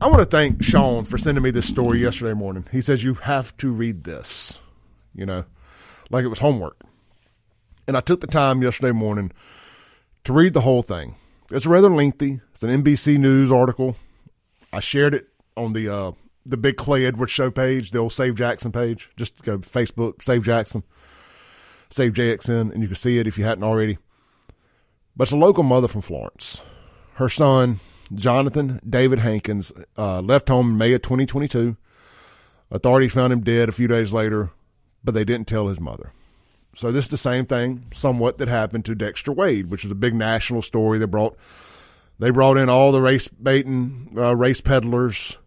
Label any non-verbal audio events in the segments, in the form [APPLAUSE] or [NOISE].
I want to thank Sean for sending me this story yesterday morning. He says you have to read this, you know, like it was homework. And I took the time yesterday morning to read the whole thing. It's rather lengthy. It's an NBC News article. I shared it on the uh, the big Clay Edwards show page, the old Save Jackson page. Just go Facebook, Save Jackson, Save JXN, and you can see it if you hadn't already. But it's a local mother from Florence. Her son, Jonathan David Hankins, uh, left home in May of 2022. Authorities found him dead a few days later, but they didn't tell his mother. So this is the same thing, somewhat, that happened to Dexter Wade, which was a big national story. They brought they brought in all the race baiting, uh, race peddlers,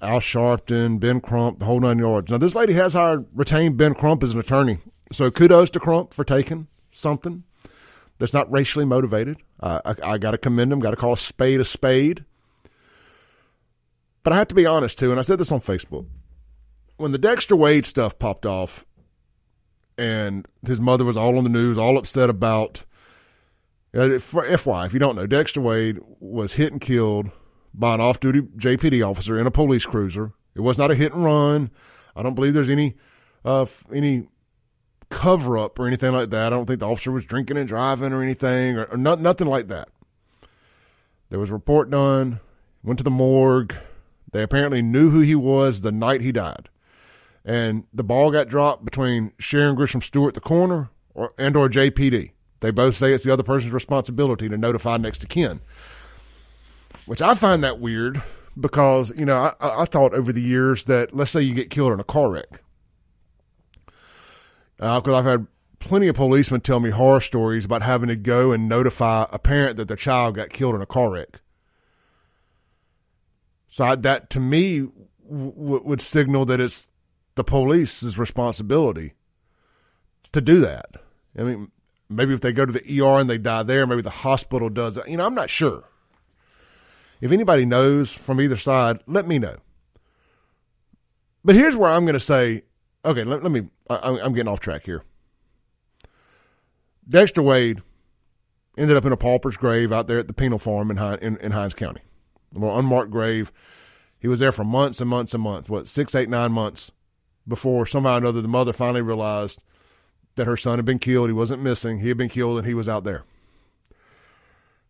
Al Sharpton, Ben Crump, the whole nine yards. Now this lady has hired retained Ben Crump as an attorney, so kudos to Crump for taking something that's not racially motivated. Uh, I, I got to commend him. Got to call a spade a spade. But I have to be honest too, and I said this on Facebook. When the Dexter Wade stuff popped off, and his mother was all on the news, all upset about. Uh, FY, if you don't know, Dexter Wade was hit and killed by an off-duty JPD officer in a police cruiser. It was not a hit and run. I don't believe there's any uh, any cover up or anything like that. I don't think the officer was drinking and driving or anything or, or not, nothing like that. There was a report done, went to the morgue. They apparently knew who he was the night he died. And the ball got dropped between Sharon Grisham Stewart, the coroner, or, and or JPD. They both say it's the other person's responsibility to notify next of kin. Which I find that weird because, you know, I, I thought over the years that let's say you get killed in a car wreck because uh, I've had plenty of policemen tell me horror stories about having to go and notify a parent that their child got killed in a car wreck. So I, that to me w- would signal that it's the police's responsibility to do that. I mean, maybe if they go to the ER and they die there, maybe the hospital does. You know, I'm not sure. If anybody knows from either side, let me know. But here's where I'm going to say okay, let, let me, I, I'm getting off track here. Dexter Wade ended up in a pauper's grave out there at the penal farm in, in, in Hinds County, a little unmarked grave. He was there for months and months and months, what, six, eight, nine months before somehow or another the mother finally realized that her son had been killed. He wasn't missing. He had been killed and he was out there.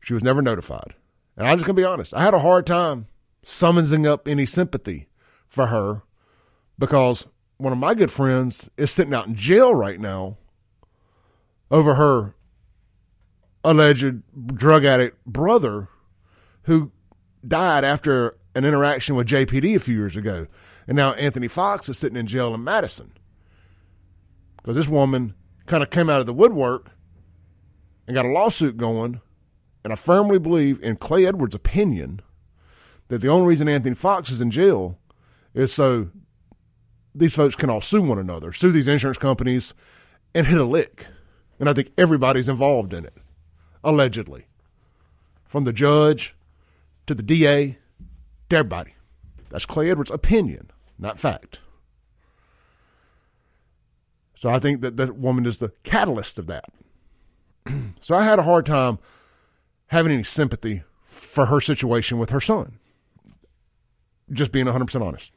She was never notified. And I'm just going to be honest. I had a hard time summoning up any sympathy for her because one of my good friends is sitting out in jail right now over her alleged drug addict brother who died after an interaction with JPD a few years ago. And now Anthony Fox is sitting in jail in Madison. Because this woman kind of came out of the woodwork and got a lawsuit going. And I firmly believe, in Clay Edwards' opinion, that the only reason Anthony Fox is in jail is so these folks can all sue one another, sue these insurance companies, and hit a lick. And I think everybody's involved in it, allegedly, from the judge to the DA to everybody. That's Clay Edwards' opinion, not fact. So I think that that woman is the catalyst of that. [CLEARS THROAT] so I had a hard time having any sympathy for her situation with her son. Just being 100% honest.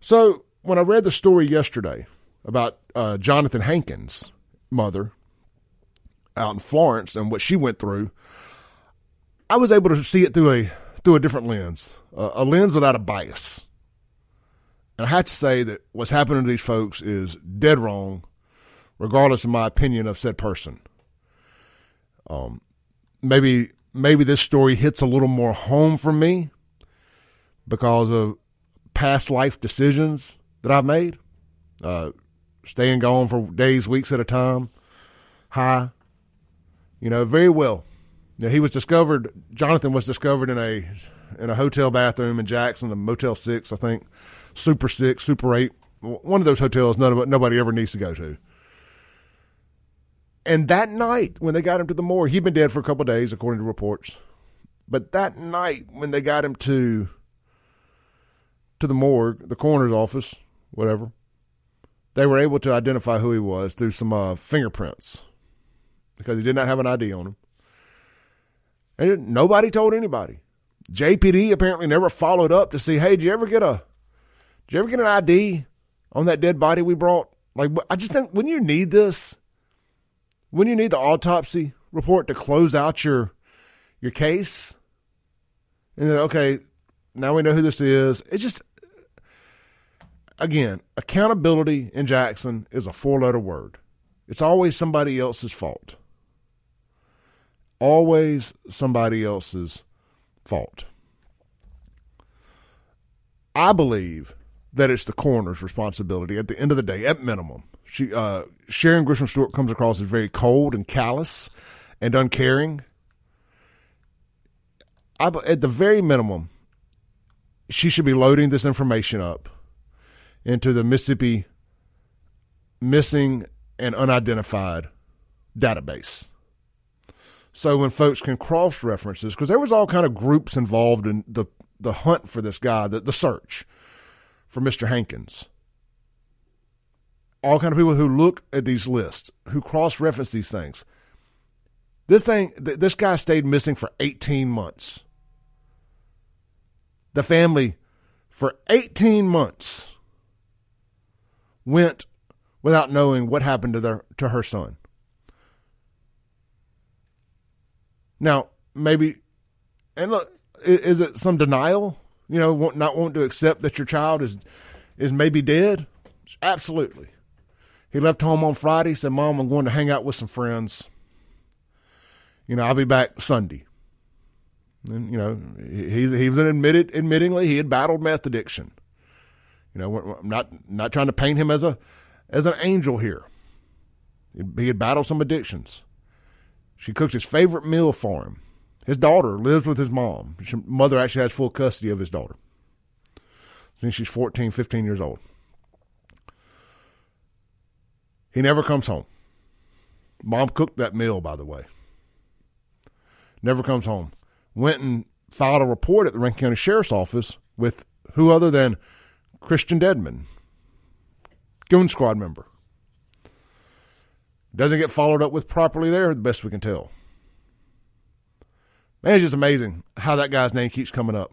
So when I read the story yesterday about uh, Jonathan Hankins' mother out in Florence and what she went through, I was able to see it through a through a different lens, uh, a lens without a bias. And I have to say that what's happening to these folks is dead wrong, regardless of my opinion of said person. Um, maybe maybe this story hits a little more home for me because of past life decisions that I've made. Uh, staying gone for days, weeks at a time, high. You know, very well. He was discovered. Jonathan was discovered in a in a hotel bathroom in Jackson, a Motel Six, I think, Super Six, Super Eight, one of those hotels none nobody ever needs to go to. And that night, when they got him to the morgue, he'd been dead for a couple days, according to reports. But that night, when they got him to to the morgue, the coroner's office, whatever, they were able to identify who he was through some uh, fingerprints because he did not have an ID on him. And nobody told anybody. JPD apparently never followed up to see, hey, did you ever get a, did you ever get an ID on that dead body we brought? Like, I just think when you need this, when you need the autopsy report to close out your your case, and okay, now we know who this is. It just again, accountability in Jackson is a four letter word. It's always somebody else's fault. Always somebody else's fault. I believe that it's the coroner's responsibility at the end of the day, at minimum. She, uh, Sharon Grisham Stewart comes across as very cold and callous and uncaring. I, at the very minimum, she should be loading this information up into the Mississippi missing and unidentified database. So when folks can cross references, because there was all kind of groups involved in the the hunt for this guy, the, the search for Mr. Hankins. All kind of people who look at these lists, who cross reference these things. This thing, th- this guy stayed missing for 18 months. The family, for 18 months, went without knowing what happened to their to her son. Now, maybe, and look, is it some denial? You know, not wanting to accept that your child is is maybe dead? Absolutely. He left home on Friday. Said, "Mom, I'm going to hang out with some friends. You know, I'll be back Sunday." And you know, he he was admitted admittingly he had battled meth addiction. You know, I'm not not trying to paint him as a as an angel here. He had battled some addictions. She cooks his favorite meal for him. His daughter lives with his mom. His mother actually has full custody of his daughter. Think she's 14, 15 years old. He never comes home. Mom cooked that meal, by the way. Never comes home. Went and filed a report at the Rankin County Sheriff's Office with who other than Christian Dedmon, Goon Squad member. Doesn't get followed up with properly there, the best we can tell. Man, it's just amazing how that guy's name keeps coming up.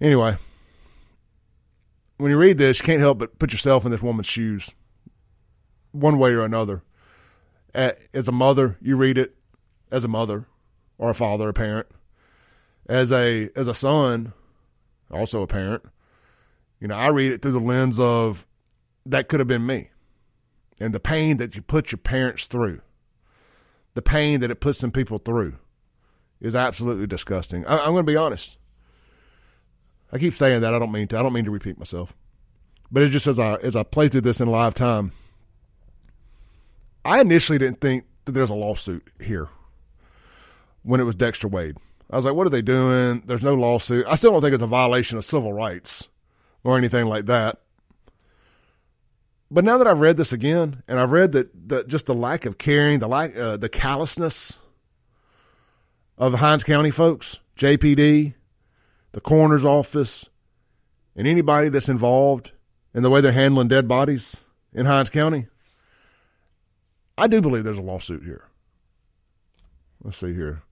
Anyway, when you read this, you can't help but put yourself in this woman's shoes, one way or another. As a mother, you read it as a mother or a father, a parent. As a as a son, also a parent. You know, I read it through the lens of that could have been me, and the pain that you put your parents through the pain that it puts some people through is absolutely disgusting. I, am going to be honest. I keep saying that. I don't mean to. I don't mean to repeat myself. But it just as I as I play through this in live time, I initially didn't think that there's a lawsuit here when it was Dexter Wade. I was like, what are they doing? There's no lawsuit. I still don't think it's a violation of civil rights or anything like that. But now that I've read this again, and I've read that, that just the lack of caring, the lack, uh, the callousness of the Hinds County folks, JPD, the coroner's office, and anybody that's involved in the way they're handling dead bodies in Hinds County, I do believe there's a lawsuit here. Let's see here.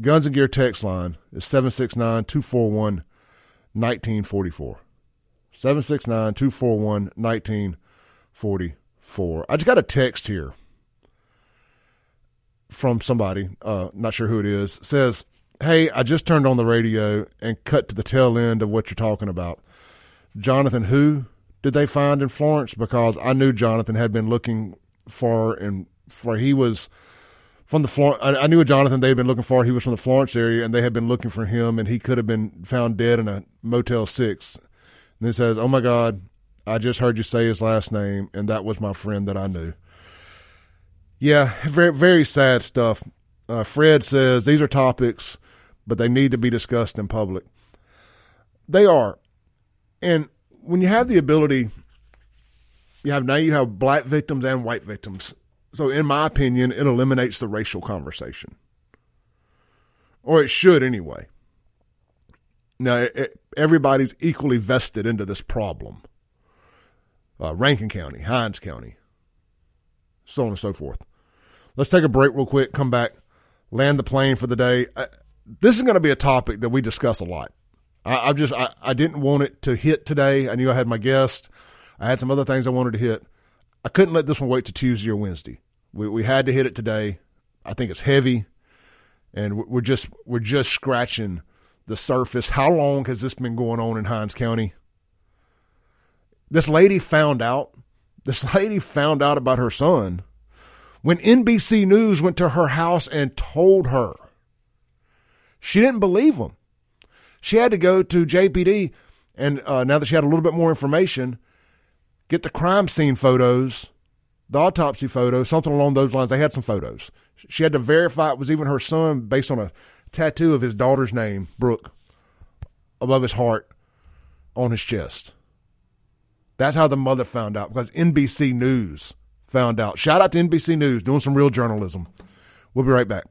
Guns and Gear text line is 769 241 1944. 769 241 1944. I just got a text here from somebody, uh, not sure who it is, says, Hey, I just turned on the radio and cut to the tail end of what you're talking about. Jonathan, who did they find in Florence? Because I knew Jonathan had been looking for, and for he was from the Florence. I, I knew a Jonathan they had been looking for. He was from the Florence area, and they had been looking for him, and he could have been found dead in a Motel Six. And he says, Oh my God, I just heard you say his last name, and that was my friend that I knew. Yeah, very, very sad stuff. Uh, Fred says these are topics, but they need to be discussed in public. They are. And when you have the ability, you have now you have black victims and white victims. So, in my opinion, it eliminates the racial conversation. Or it should anyway. Now, it, everybody's equally vested into this problem. Uh, Rankin County, Hinds County, so on and so forth. Let's take a break real quick, come back. land the plane for the day. Uh, this is going to be a topic that we discuss a lot. I, I just I, I didn't want it to hit today. I knew I had my guest. I had some other things I wanted to hit. I couldn't let this one wait to Tuesday or Wednesday. We we had to hit it today. I think it's heavy, and we're just we're just scratching the surface. How long has this been going on in Hinds County? This lady found out. This lady found out about her son when NBC News went to her house and told her. She didn't believe them. She had to go to JPD, and uh, now that she had a little bit more information, get the crime scene photos, the autopsy photos, something along those lines. They had some photos. She had to verify it was even her son based on a tattoo of his daughter's name, Brooke, above his heart on his chest. That's how the mother found out because NBC News found out. Shout out to NBC News doing some real journalism. We'll be right back.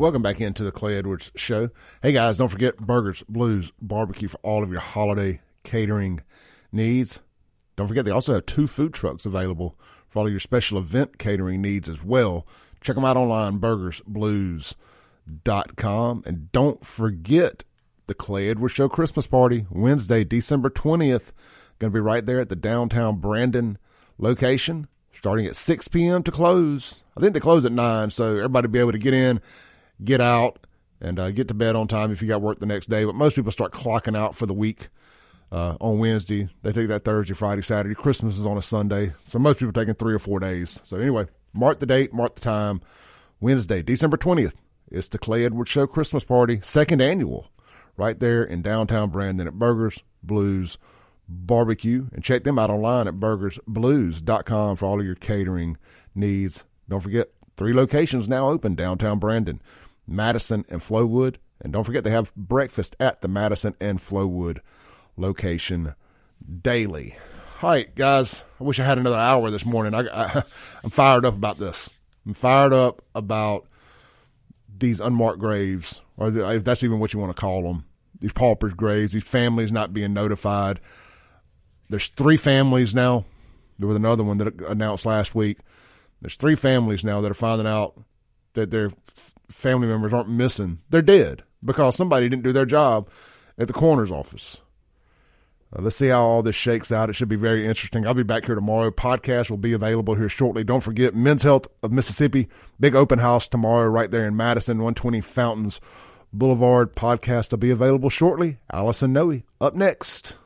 Welcome back into the Clay Edwards Show. Hey guys, don't forget Burgers Blues Barbecue for all of your holiday catering needs. Don't forget they also have two food trucks available for all of your special event catering needs as well. Check them out online, burgersblues.com. And don't forget the Clay Edwards Show Christmas Party, Wednesday, December 20th. Going to be right there at the downtown Brandon location, starting at 6 p.m. to close. I think they close at 9, so everybody will be able to get in get out and uh, get to bed on time if you got work the next day. But most people start clocking out for the week uh, on Wednesday. They take that Thursday, Friday, Saturday. Christmas is on a Sunday. So most people taking three or four days. So anyway, mark the date, mark the time. Wednesday, December 20th. It's the Clay Edwards Show Christmas Party, second annual, right there in downtown Brandon at Burgers, Blues, Barbecue. And check them out online at burgersblues.com for all of your catering needs. Don't forget, three locations now open downtown Brandon. Madison, and Flowood. And don't forget, they have breakfast at the Madison and Flowood location daily. All right, guys, I wish I had another hour this morning. I, I, [LAUGHS] I'm fired up about this. I'm fired up about these unmarked graves, or if that's even what you want to call them, these paupers' graves, these families not being notified. There's three families now. There was another one that announced last week. There's three families now that are finding out that their family members aren't missing. They're dead because somebody didn't do their job at the coroner's office. Uh, let's see how all this shakes out. It should be very interesting. I'll be back here tomorrow. Podcast will be available here shortly. Don't forget Men's Health of Mississippi, big open house tomorrow right there in Madison, 120 Fountains Boulevard. Podcast will be available shortly. Allison Noe up next.